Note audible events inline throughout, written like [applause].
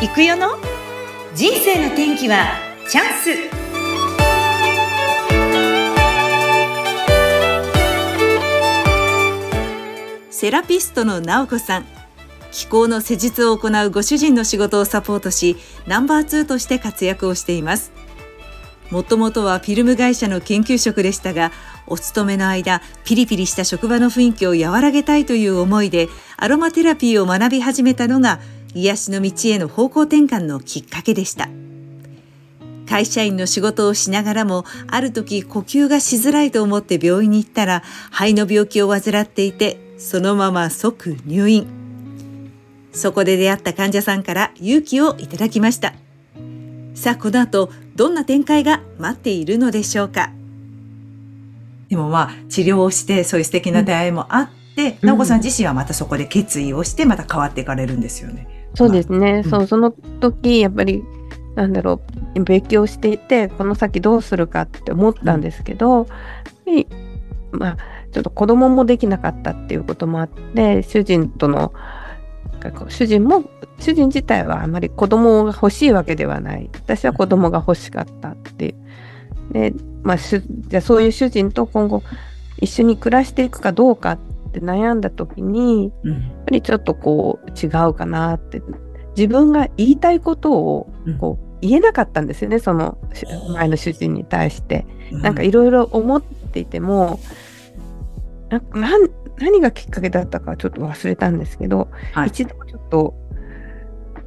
行くよの？人生の天気はチャンス。セラピストの直子さん。気候の施術を行うご主人の仕事をサポートしナンバー2として活躍をしています。もともとはフィルム会社の研究職でしたがお勤めの間ピリピリした職場の雰囲気を和らげたいという思いでアロマテラピーを学び始めたのが癒しの道への方向転換のきっかけでした。会社員の仕事をしながらもある時呼吸がしづらいと思って病院に行ったら肺の病気を患っていてそのまま即入院。そこで出会った患者さんから勇気をいただきました。さあこの後どんな展開が待っているのでしょうか？でもまあ治療をしてそういう素敵な出会いもあって、うん、直子さん自身はまたそこで決意をしてまた変わっていかれるんですよね。そうですね、まあ、そうその時やっぱりなんだろう勉強していてこの先どうするかって思ったんですけど、うん、まあちょっと子供もできなかったっていうこともあって主人との主人も主人自体はあまり子供が欲しいわけではない。私は子供が欲しかったって。いうで、まあ、じゃあそういう主人と今後一緒に暮らしていくかどうかって悩んだ時に、うん、やっぱりちょっとこう違うかなって自分が言いたいことをこう言えなかったんですよね、その前の主人に対して。なんかいろいろ思っていてもな何がきっかけだったかちょっと忘れたんですけど、はい、一度ちょっと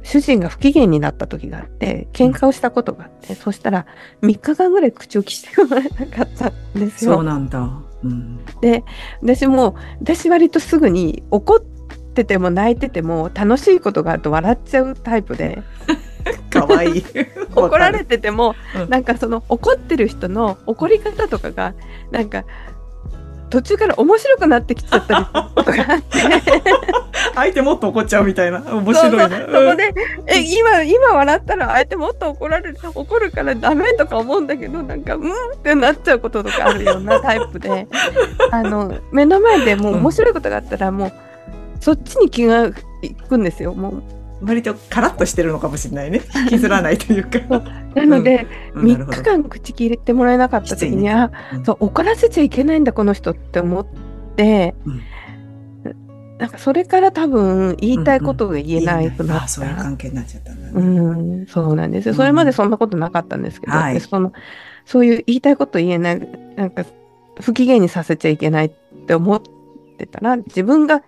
主人が不機嫌になった時があって、喧嘩をしたことがあって、うん、そしたら3日間ぐらい口をきしてもらえなかったんですよ。そうなんだ。うん、で、私も、私割とすぐに怒ってても泣いてても楽しいことがあると笑っちゃうタイプで。[laughs] かわいい。[laughs] 怒られてても、うん、なんかその怒ってる人の怒り方とかがなんか途中から面白くなってきちゃったりすることがあって [laughs] 相手もっと怒っちゃうみたいな。面白いなそこで、え今今笑ったら相手もっと怒られる。怒るからダメとか思うんだけどなんかうんってなっちゃうこととかあるような [laughs] タイプで。あの目の前でもう面白いことがあったらもう、そっちに気がいくんですよ。もう。割とカラッとしてるのかもしれないね。引きずらないというか。なので、うん、3日間口切れてもらえなかった時には、うん、そう怒らせちゃいけないんだこの人って思って、うん、なんかそれから多分言いたいことが言えないくなった、そういう関係になっちゃったんだ、ね、うん、そうなんですよそれまでそんなことなかったんですけど、はい、そのそういう言いたいこと言えないなんか不機嫌にさせちゃいけないって思ってたら自分が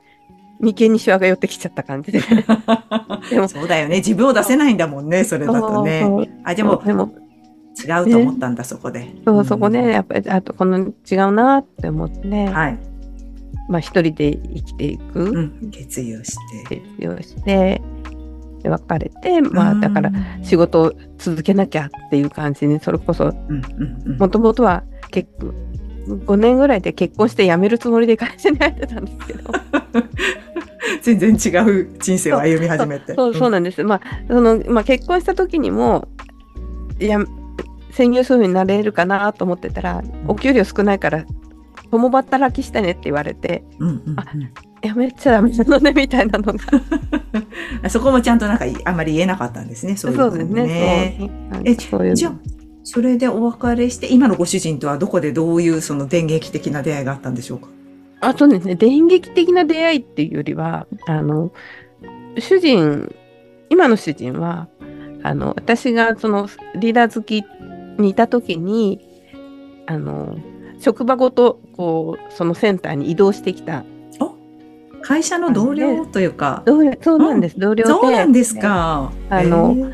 眉間にしわが寄ってきちゃった感じで。[laughs] でもそうだよね。自分を出せないんだもんね、それだとね。あ、でも、でも違うと思ったんだ、ね、そこで。そう、そこね、やっぱり、あと、この違うなって思って、はい。まあ、一人で生きていく。うん、決意をして。決意をして、で別れて、まあ、だから仕事を続けなきゃっていう感じに、それこそ、もともとは結構、5年ぐらいで結婚して辞めるつもりで会社に入ってたんですけど。[laughs] 全然違う人生を歩み始めて。そうそうなんです、まあそのまあ、結婚した時にもや専業主婦になれるかなと思ってたら、お給料少ないから共働きしてねって言われて、うんうんうん、あやめちゃダメなのねみたいなのが。[laughs] そこもちゃんとなんかあんまり言えなかったんですねそういうですね。えじゃそれでお別れして、今のご主人とはどこでどういうその電撃的な出会いがあったんでしょうか？あそうですね。電撃的な出会いっていうよりは、あの、主人、今の主人は、あの、私がそのリーダー好きにいた時に、あの、職場ごと、こう、そのセンターに移動してきた。会社の同僚というか。同僚そうなんです。同僚で。そうなんですか。あの、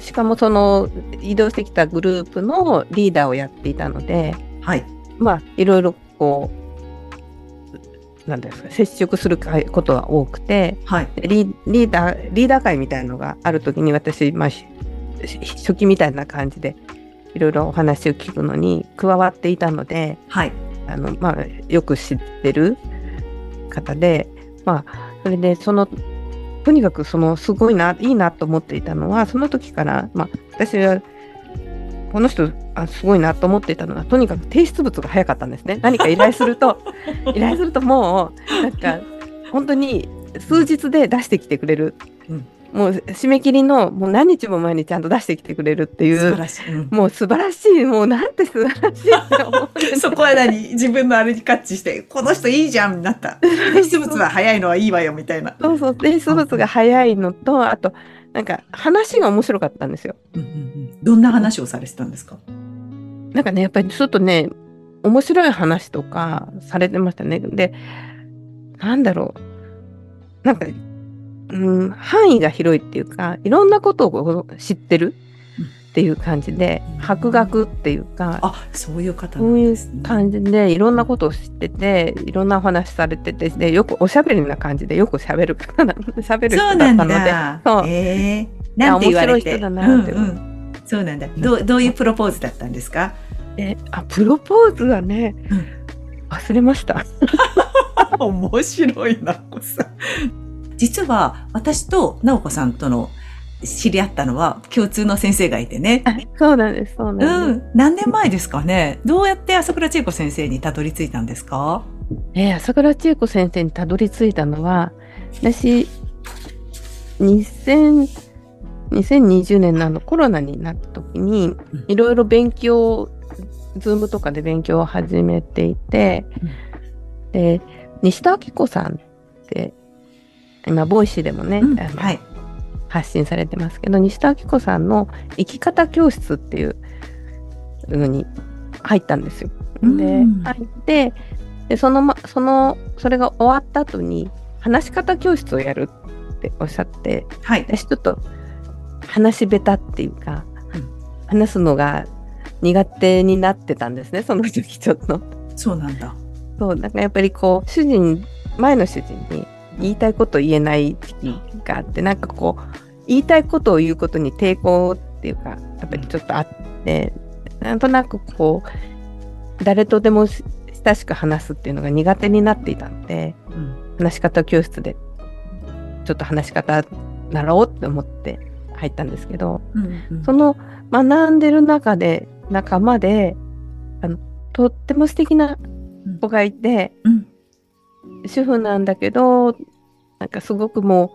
しかもその移動してきたグループのリーダーをやっていたので、はい、まあいろいろこうなんですか接触することが多くて、はい、リーダーリーダー会みたいのがある時に私、まあ、初期みたいな感じでいろいろお話を聞くのに加わっていたので、はい。あのまあ、よく知ってる方で、まあ、それでそのとにかくそのすごいないいなと思っていたのはその時から、まあ、私はこの人あすごいなと思っていたのはとにかく提出物が早かったんですね。何か依頼すると。[laughs] 依頼するともうなんか本当に数日で出してきてくれる、うん、もう締め切りのもう何日も前にちゃんと出してきてくれるっていう素晴らしい。うんもう素晴らしいもうなんて素晴らしいって思うんですそこは何？自分のあれにカッチして、この人いいじゃんになった。提 [laughs] 出物は早いのはいいわよみたいな。そうそう提出物が早いのとあとなんか話が面白かったんですよ。うんうんうんどんな話をされてたんですか？なんかねやっぱりちょっとね面白い話とかされてましたね。でなんだろうなんか、うん、範囲が広いっていうかいろんなことを知ってるっていう感じでうん博学っていうかあ、そういう方そういうなんですね。感じでいろんなことを知ってていろんなお話されててでよくおしゃべりな感じでよくしゃべる方な喋る人そうなんだったのでだ。そうええなんて言われて。面白い人だなってうんうんそうなんだ。どうどういうプロポーズだったんですか？えあプロポーズはね、うん忘れました。[laughs] 面白いなこさん。実は私と直子さんとの知り合ったのは共通の先生がいてね。あそうなんですそううなんです。ん。何年前ですかね。どうやって朝倉千恵子先生にたどり着いたんですか？えー朝倉千恵子先生にたどり着いたのは私2000 2020年のあのコロナになった時にうんいろいろ勉強ズームとかで勉強を始めていて、で西田明子さんって今ボイシーでもね、うんはい。発信されてますけど西田明子さんの生き方教室っていうのに入ったんですよ。でうん入ってでそのまそのそれが終わった後に話し方教室をやるっておっしゃってはい。私ちょっと話し下手っていうか、うん話すのが苦手になってたんですねその時ちょっと。そうなんだ。そうなんかやっぱりこう主人前の主人に言いたいことを言えない時期があってなんかこう言いたいことを言うことに抵抗っていうかやっぱりちょっとあってなんとなくこう誰とでもし親しく話すっていうのが苦手になっていたのでうん。話し方教室でちょっと話し方習おうって思って入ったんですけどうんうんその学んでる中で仲間であのとっても素敵な子がいて、うん主婦なんだけどなんかすごくも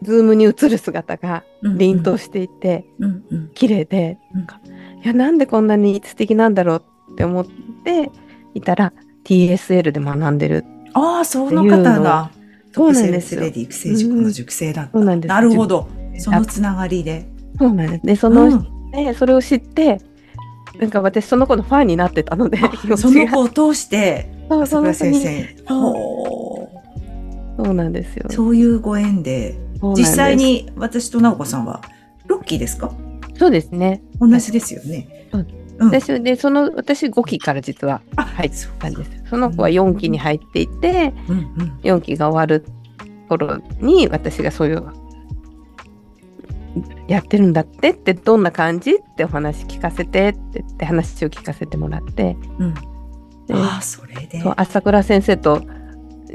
うズームに映る姿がうん凛としていて、うんうん。綺麗で、うん。なんかいやなんでこんなに素敵なんだろうって思っていたら TSL で学んでるああ、その方が。そうなんですレディ育成塾の塾生だった。そうなんです。なるほど。そのつながりで。そうなんです。ねその、うん。ねそれを知ってなんか私その子のファンになってたので [laughs] その子を通して、そうその先生。そう。ほそうなんですよ。うそういうご縁で、実際に私と直子さんは、ロッキーですか？そうですね。同じですよね。うん。うん。私でその私5期から実はあ、入ったんですその子は4期に入っていてうんうん。4期が終わる頃に私がそういうやってるんだってってどんな感じってお話聞かせてって言って話を聞かせてもらって。うん。でああ、それで。そう朝倉先生と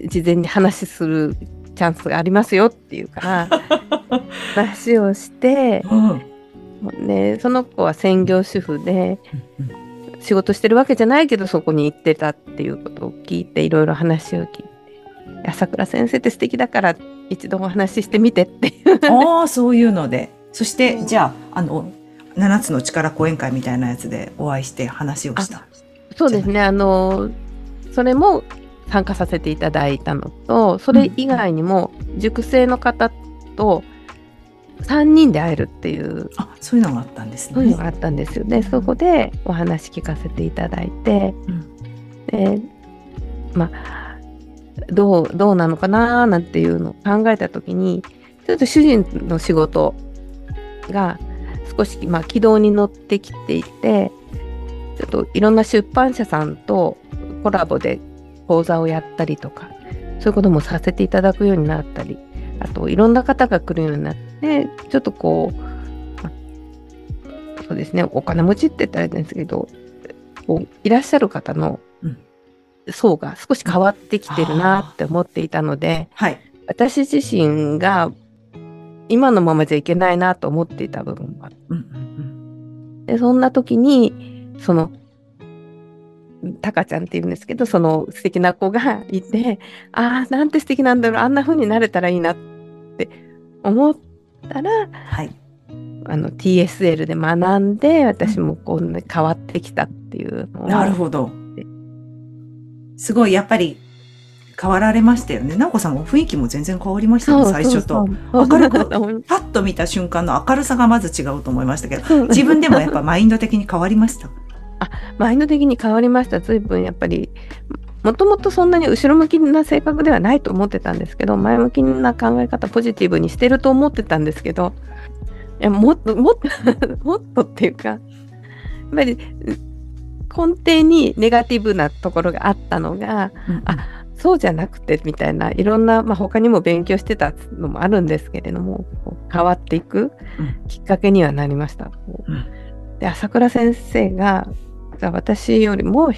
事前に話するチャンスがありますよっていうから [laughs] 話をしてうん。でその子は専業主婦でうん仕事してるわけじゃないけどそこに行ってたっていうことを聞いていろいろ話を聞いて朝倉先生って素敵だから一度お話ししてみてっていうああ、そういうので。そして、うんじゃあ、あの、7つの力講演会みたいなやつでお会いして話をした。そうですねあのそれも参加させていただいたのとそれ以外にも塾生の方と3人で会えるっていうあ、そういうのがあったんですねそういうの。があったんですよね。そこでお話聞かせていただいて、でまあどうどうなのかななんていうのを考えた時にちょっと主人の仕事が少し、まあ、軌道に乗ってきていてちょっといろんな出版社さんとコラボで講座をやったりとかそういうこともさせていただくようになったりあといろんな方が来るようになってちょっとこう、まあそうですねお金持ちって言ったらあれですけどこういらっしゃる方のうん。層が少し変わってきてるなって思っていたのではい。私自身が今のままじゃいけないなと思っていた部分もあってうんうん。でそんな時にそのタカちゃんっていうんですけどその素敵な子がいてああなんて素敵なんだろうあんな風になれたらいいなって思っったら、はい。あの TSL で学んで私もこう、ね、変わってきたっていうのをなるほど。すごい、やっぱり変わられましたよね。直子さんも雰囲気も全然変わりましたね、最初と。明るく [laughs] パッと見た瞬間の明るさがまず違うと思いましたけど、す自分でもやっぱマインド的に変わりました？マインド的に変わりました。随分やっぱりもともとそんなに後ろ向きな性格ではないと思ってたんですけど前向きな考え方ポジティブにしてると思ってたんですけどいやもっともっと [laughs] もっとっていうかやっぱり根底にネガティブなところがあったのがあそうじゃなくてみたいないろんな、まあ、他にも勉強してたのもあるんですけれども変わっていくきっかけにはなりました。うん。で朝倉先生がが私よりも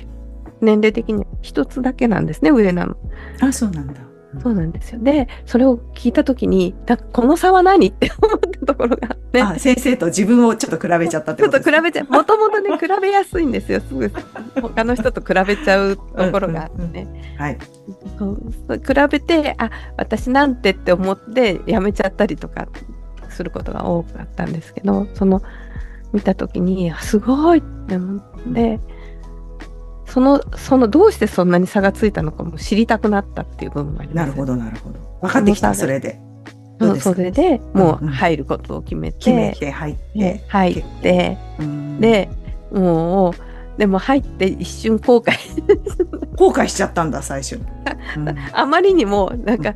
年齢的に一つだけなんですね上なの。あ、そうなんだ。そうなんですよ。でそれを聞いた時にだこの差は何？って思ったところがあって。あ、先生と自分をちょっと比べちゃったってちょっことですと比べちゃう。もともとね、比べやすいんですよ。すぐ、他の人と比べちゃうところがあって。はい。そう比べて、あ、私なんてって思ってやめちゃったりとかすることが多かったんですけど、その、見たときに、あすごいって思って、その、その、どうしてそんなに差がついたのかも知りたくなったっていう部分もあります。なるほど、なるほど。分かってきた、それで。そそれでもうんうんう入ることを決めて、決めて入っでて。入って、うん、で、もう、でも入って一瞬後悔後悔しちゃったんだ、最初。[laughs] うんあまりにもなんか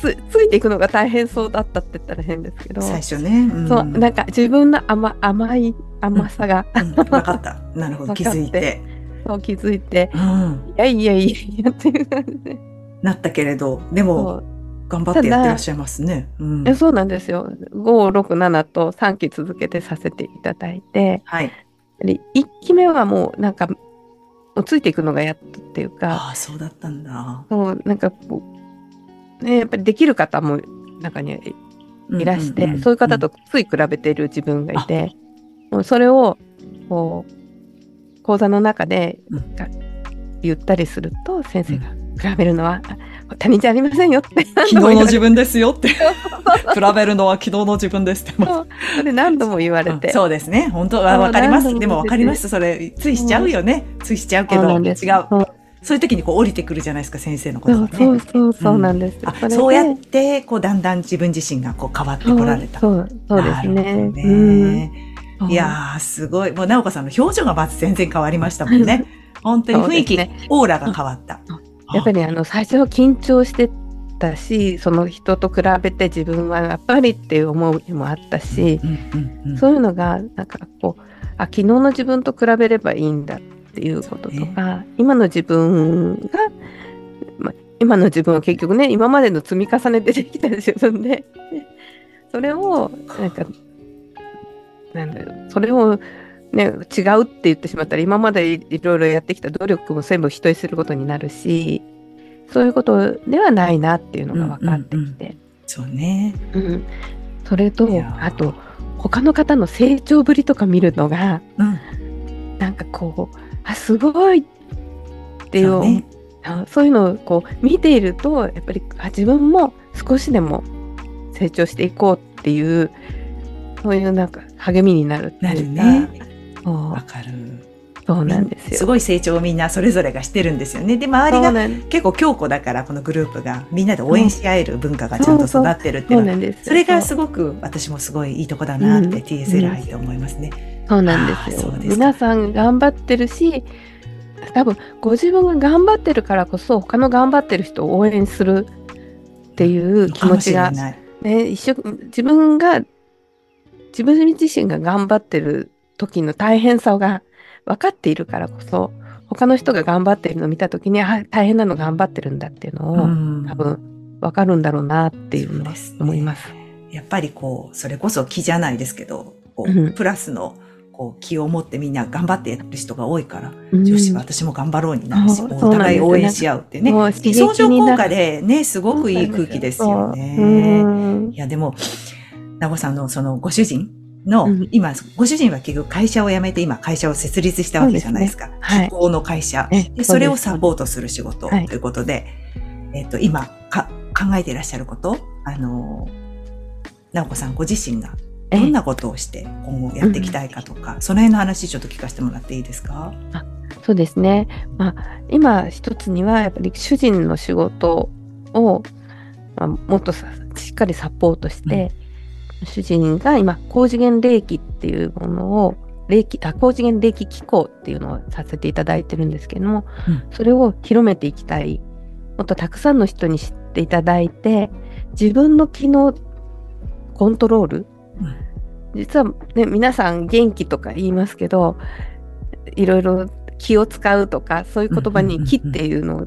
つついていくのが大変そうだったって言ったら変ですけど、最初ね。うん。そうなんか自分の甘甘い甘さが、うん。分かった。なるほど、[laughs] 気づいて。そう気づいて。うん。いやいやいやいやっていう感じで。なったけれど、でも、頑張ってやってらっしゃいますね。うん。えそうなんですよ。567と3期続けてさせていただいて。はい。で1期目はもうなんかもうついていくのがやっとっていうか。ああ、そうだったんだ。そうなんかこう、ね、やっぱりできる方も中にはいらして、んんんそういう方とつい比べている自分がいて、もうそれをこう講座の中で言ったりすると先生が比べるのは、あ他人じゃありませんよって昨日の自分ですよって。比べるのは昨日の自分ですって。それ何度も言われて、そうですね。本当はわかります。でもわかります。それ、ついしちゃうよね。ついしちゃうけど、違う。そういう時にこう降りてくるじゃないですか、先生のことがね。そうそうそうなんです、あれでそうやって、こう、だんだん自分自身がこう変わってこられた。そうそうですねほどうんねいやー、すごい。もう、直子さんの表情がまず全然変わりましたもんね。本当に雰囲気、そうですオーラが変わった。やっぱりあの最初は緊張してたしその人と比べて自分はやっぱりっていう思いもあったし、うんうんうんそういうのがなんかこうあ昨日の自分と比べればいいんだっていうこととか、今の自分が、ま、今の自分は結局ね今までの積み重ねでできた自分で [laughs] それをなんかなんだろうそれをね、違うって言ってしまったら今までいいろいろやってきた努力も全部否定することになるしそういうことではないなっていうのが分かってきて、そうね。うん。それとあと他の方の成長ぶりとか見るのがうん。なんかこうあすごいっていうそうねあそういうのをこう見ているとやっぱりあ自分も少しでも成長していこうっていうそういうなんか励みになるってなるいうかね。そうわかる。そうなんですよ。すごい成長をみんなそれぞれがしてるんですよね。で、周りが結構強固だから、このグループがみんなで応援し合える文化がちゃんと育ってるっていうのは、それがすごく私もすごいいいとこだなってうん TSL 入って思いますね。そうなんですよ。すか。皆さん頑張ってるし多分ご自分が頑張ってるからこそ他の頑張ってる人を応援するっていう気持ちが。ね、一生自分が自分自身が頑張ってる時の大変さが分かっているからこそ他の人が頑張っているのを見た時にあ大変なの頑張ってるんだっていうのを、うん。多分分かるんだろうなっていうのは思います。やっぱりこう、それこそ気じゃないですけど、こううん。プラスのこう気を持ってみんな頑張ってやる人が多いから、うん。よし、私も頑張ろうになるし、お互い応援し合うってね。相乗効果でね、すごくいい空気ですよね。うんいや、でも、名護さんのそのご主人の、うん。今、ご主人は結局会社を辞めて今会社を設立したわけじゃないですか。はい。気候の会社。えで、それをうサポートする仕事とはい。いうことで、えっと、今か考えていらっしゃること、あの、直子さんご自身がどんなことをして今後やっていきたいかとか、その辺の話ちょっと聞かせてもらっていいですか？そうですね。まあ、今一つにはやっぱり主人の仕事を、まあ、もっとしっかりサポートして、うん、主人が今高次元霊気っていうものを霊気あ高次元霊気機構っていうのをさせていただいてるんですけども、うん、それを広めていきたい。もっとたくさんの人に知っていただいて自分の気のコントロール、うん、実はね皆さん元気とか言いますけどいろいろ気を使うとかそういう言葉に気っていうのを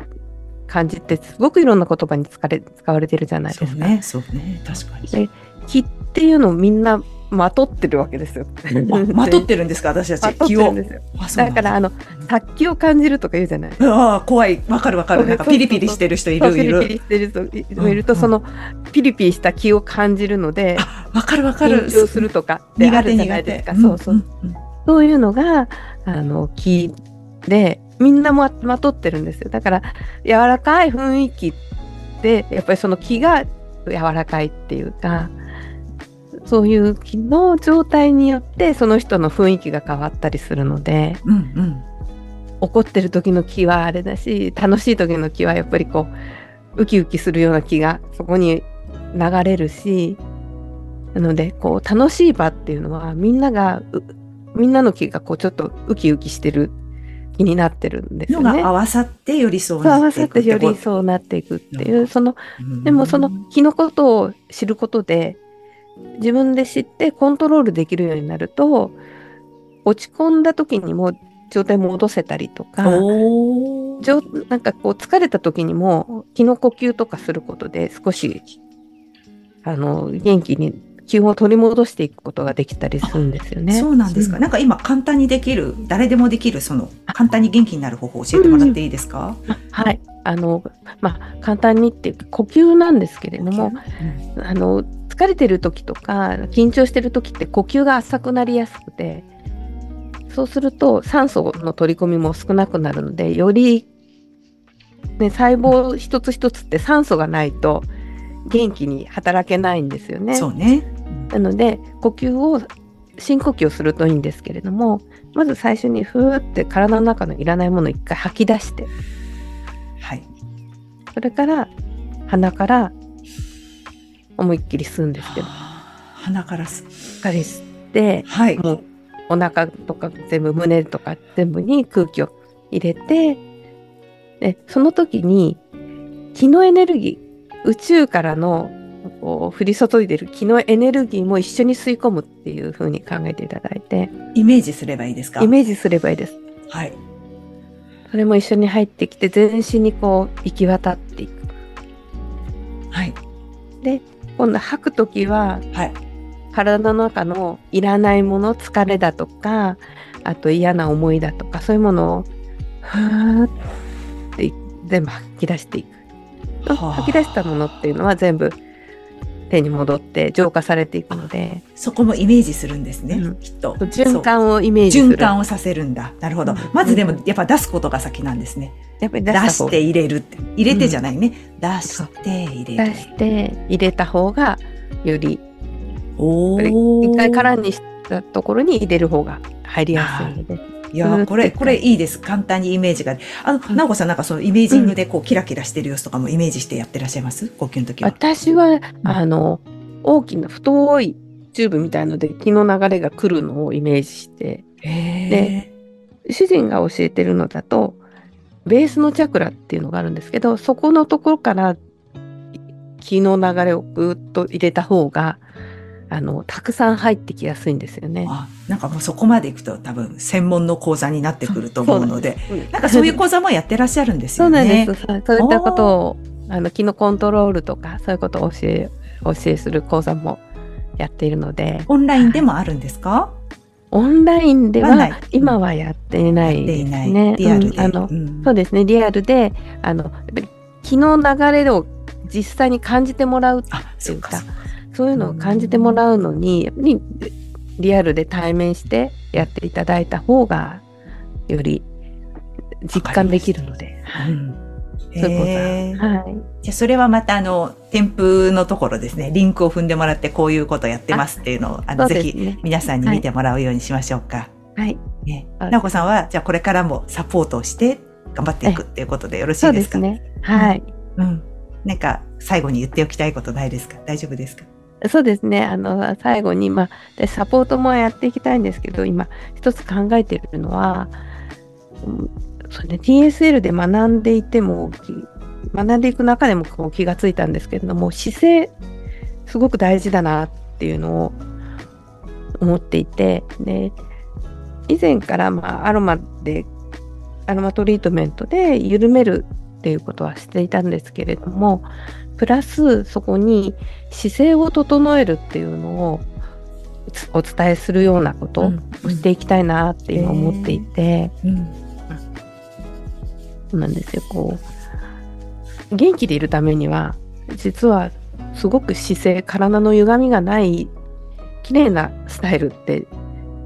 感じてすごくいろんな言葉に使れ使われてるじゃないですか。そうねそうね確かに。で気っていうのをみんなまとってるわけですよ。[laughs] まとってるんですか私たち気を。だからあの殺気を感じるとか言うじゃない。ああ怖いわかるわかるなんかピリピリしてる人いるいる。ピリピリしてる人いると、そのピリピリした気を感じるので。わかるわかる。緊張するとかってあるじゃないですか。そうそう。そういうのがあの気でみんなままとってるんですよ。だから柔らかい雰囲気でやっぱりその気が柔らかいっていうか。そういう気の状態によってその人の雰囲気が変わったりするので、うんうん、怒ってる時の気はあれだし楽しい時の気はやっぱりこうウキウキするような気がそこに流れるしなのでこう楽しい場っていうのはみんながみんなの気がこうちょっとウキウキしてる気になってるんですよね。合わさってよりそうなっていく合わさってよりそうなっていくっていうそのでもその気のことを知ることで自分で知ってコントロールできるようになると落ち込んだ時にも状態戻せたりとかなんかこう疲れた時にも気の呼吸とかすることで少しあの元気に気を取り戻していくことができたりするんですよね。そうなんですか。なんか今簡単にできる誰でもできるその簡単に元気になる方法を教えてもらっていいですか？うん、はい。あのまあ簡単にっていうか呼吸なんですけれども、うん、あの疲れてる時とか緊張してる時って呼吸が浅くなりやすくてそうすると酸素の取り込みも少なくなるのでより、ね、細胞一つ一つって酸素がないと元気に働けないんですよね。そうね。なので呼吸を深呼吸をするといいんですけれどもまず最初にふーって体の中のいらないものを一回吐き出して、はい、それから鼻から思いっきり吸うんですけど。鼻から吸っかり吸って、はい、もうお腹とか全部胸とか全部に空気を入れてでその時に気のエネルギー宇宙からのこう降り注いでる気のエネルギーも一緒に吸い込むっていう風に考えていただいて。イメージすればいいですか？イメージすればいいです。はい。それも一緒に入ってきて全身にこう行き渡っていく。はい。で今度吐く時は、はい、体の中のいらないもの疲れだとかあと嫌な思いだとかそういうものをふーって全部吐き出していく。吐き出したものっていうのは全部手に戻って浄化されていくので。そこもイメージするんですね、うん、きっと。循環をイメージする。循環をさせるんだ。なるほど、うん、まずでもやっぱ出すことが先なんですね。やっぱり出して入れるって。入れてじゃないね、うん、出して入れる。出して入れた方がより。お一回空にしたところに入れる方が入りやすいのでいやこれこれいいです。簡単にイメージが。あの、直子さんなんかそのイメージングでこうキラキラしてる様子とかもイメージしてやってらっしゃいます？呼吸の時は。私は、あの大きな太いチューブみたいので気の流れが来るのをイメージして。で主人が教えてるのだとベースのチャクラっていうのがあるんですけどそこのところから気の流れをぐっと入れた方があのたくさん入ってきやすいんですよね。あなんかもうそこまでいくと多分専門の講座になってくると思うので、なんなんかそういう講座もやってらっしゃるんですよね。そうなんです。そういったことをあの気のコントロールとかそういうことを教え教えする講座もやっているので。オンラインでもあるんですか？オンラインでは今はやっていないですね。リアルで、あの、そうですね。リアルであの気の流れを実際に感じてもらうっていうか。そういうのを感じてもらうのにやっぱりリアルで対面してやっていただいた方がより実感できるので。そういうはい。じゃあそれはまたあの添付のところですねリンクを踏んでもらってこういうことやってますっていうのをあの、ぜひ皆さんに見てもらうようにしましょうか。はい。ね、直子さんはじゃあこれからもサポートをして頑張っていくっていうことでよろしいですか？そうですね。はい。うん。なんか最後に言っておきたいことないですか？大丈夫ですか？そうですね。あの、最後に、まあ、サポートもやっていきたいんですけど、今、一つ考えてるのは、そうね、TSL で学んでいても、学んでいく中でもこう気がついたんですけれども、姿勢、すごく大事だなっていうのを思っていて、で、以前から、まあ、アロマで、アロマトリートメントで緩めるっていうことはしていたんですけれども、プラスそこに姿勢を整えるっていうのをお伝えするようなことをしていきたいなって今思っていて、そうなんですよこう。元気でいるためには実はすごく姿勢体の歪みがない綺麗なスタイルって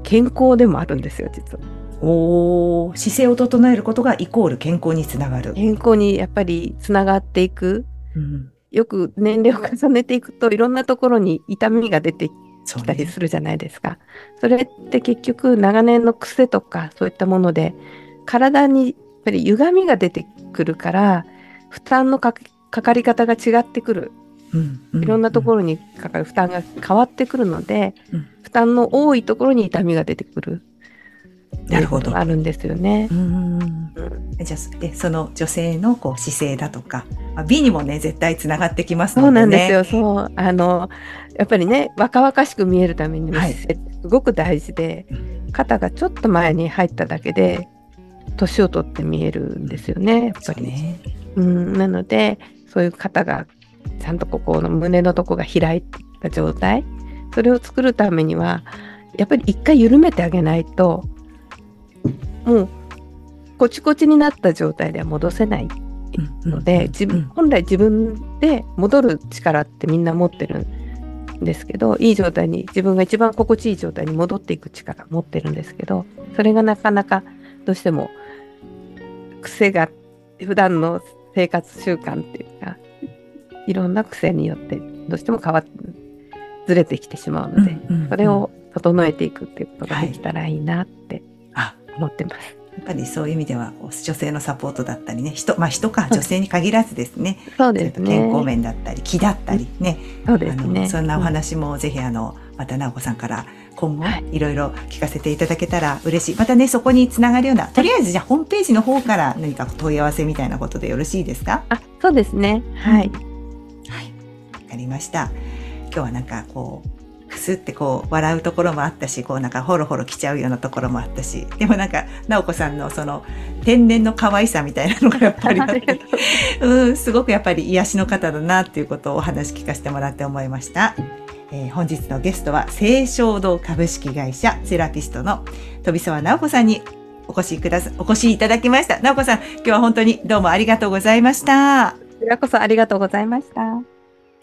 健康でもあるんですよ実は。お姿勢を整えることがイコール健康につながる。健康にやっぱりつながっていく、うん、よく年齢を重ねていくといろんなところに痛みが出てきたりするじゃないですか。そ、ね,、れって結局長年の癖とかそういったもので体にやっぱり歪みが出てくるから負担のかかり方が違ってくる、いろんなところにかかる負担が変わってくるので、うん、負担の多いところに痛みが出てくる。なるほど。あるんですよね。うんじゃあでその女性のこう姿勢だとか、まあ、美にもね絶対つながってきますので、ね、そうなんですよ。そうあのやっぱりね若々しく見えるためにも姿勢すごく大事で、はい、肩がちょっと前に入っただけで年を取って見えるんですよねやっぱり。ね、うんなのでそういう肩がちゃんとここの胸のとこが開いた状態それを作るためにはやっぱり一回緩めてあげないともうコチコチになった状態では戻せないので、自分本来自分で戻る力ってみんな持ってるんですけどいい状態に自分が一番心地いい状態に戻っていく力持ってるんですけどそれがなかなかどうしても癖が普段の生活習慣っていうかいろんな癖によってどうしても変わってずれてきてしまうので、それを整えていくっていうことができたらいいなって思ってます。やっぱりそういう意味では女性のサポートだったりね人,、まあ、人か女性に限らずですね。そうですね。健康面だったり気だったりね、そうですね。そんなお話もぜひあのまた直子さんから今後い。ろいろ聞かせていただけたら嬉しい、またねそこにつながるようなとりあえずじゃあホームページの方から何か問い合わせみたいなことでよろしいですか？あそうですね。はい、はい。わかりました。今日はなんかこうくすってこう笑うところもあったしこうなんかホロホロ来ちゃうようなところもあったし。でもなんか直子さんのその天然の可愛さみたいなのがやっぱり [laughs] う。んすごくやっぱり癒しの方だなっていうことをお話聞かせてもらって思いました。えー、本日のゲストは清少堂株式会社セラピストの飛沢直子さんにお越しくださお越しいただきました。直子さん今日は本当にどうもありがとうございました。こちらこそありがとうございました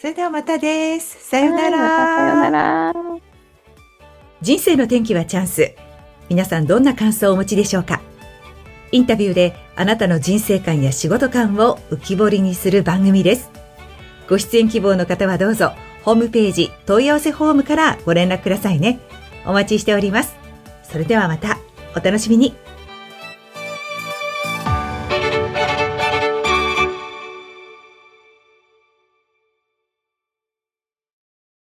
それではまたです。さよなら。さよなら。人生の転機はチャンス。皆さんどんな感想をお持ちでしょうかインタビューであなたの人生観や仕事観を浮き彫りにする番組です。ご出演希望の方はどうぞ、ホームページ問い合わせフォームからご連絡くださいね。お待ちしております。それではまた、お楽しみに。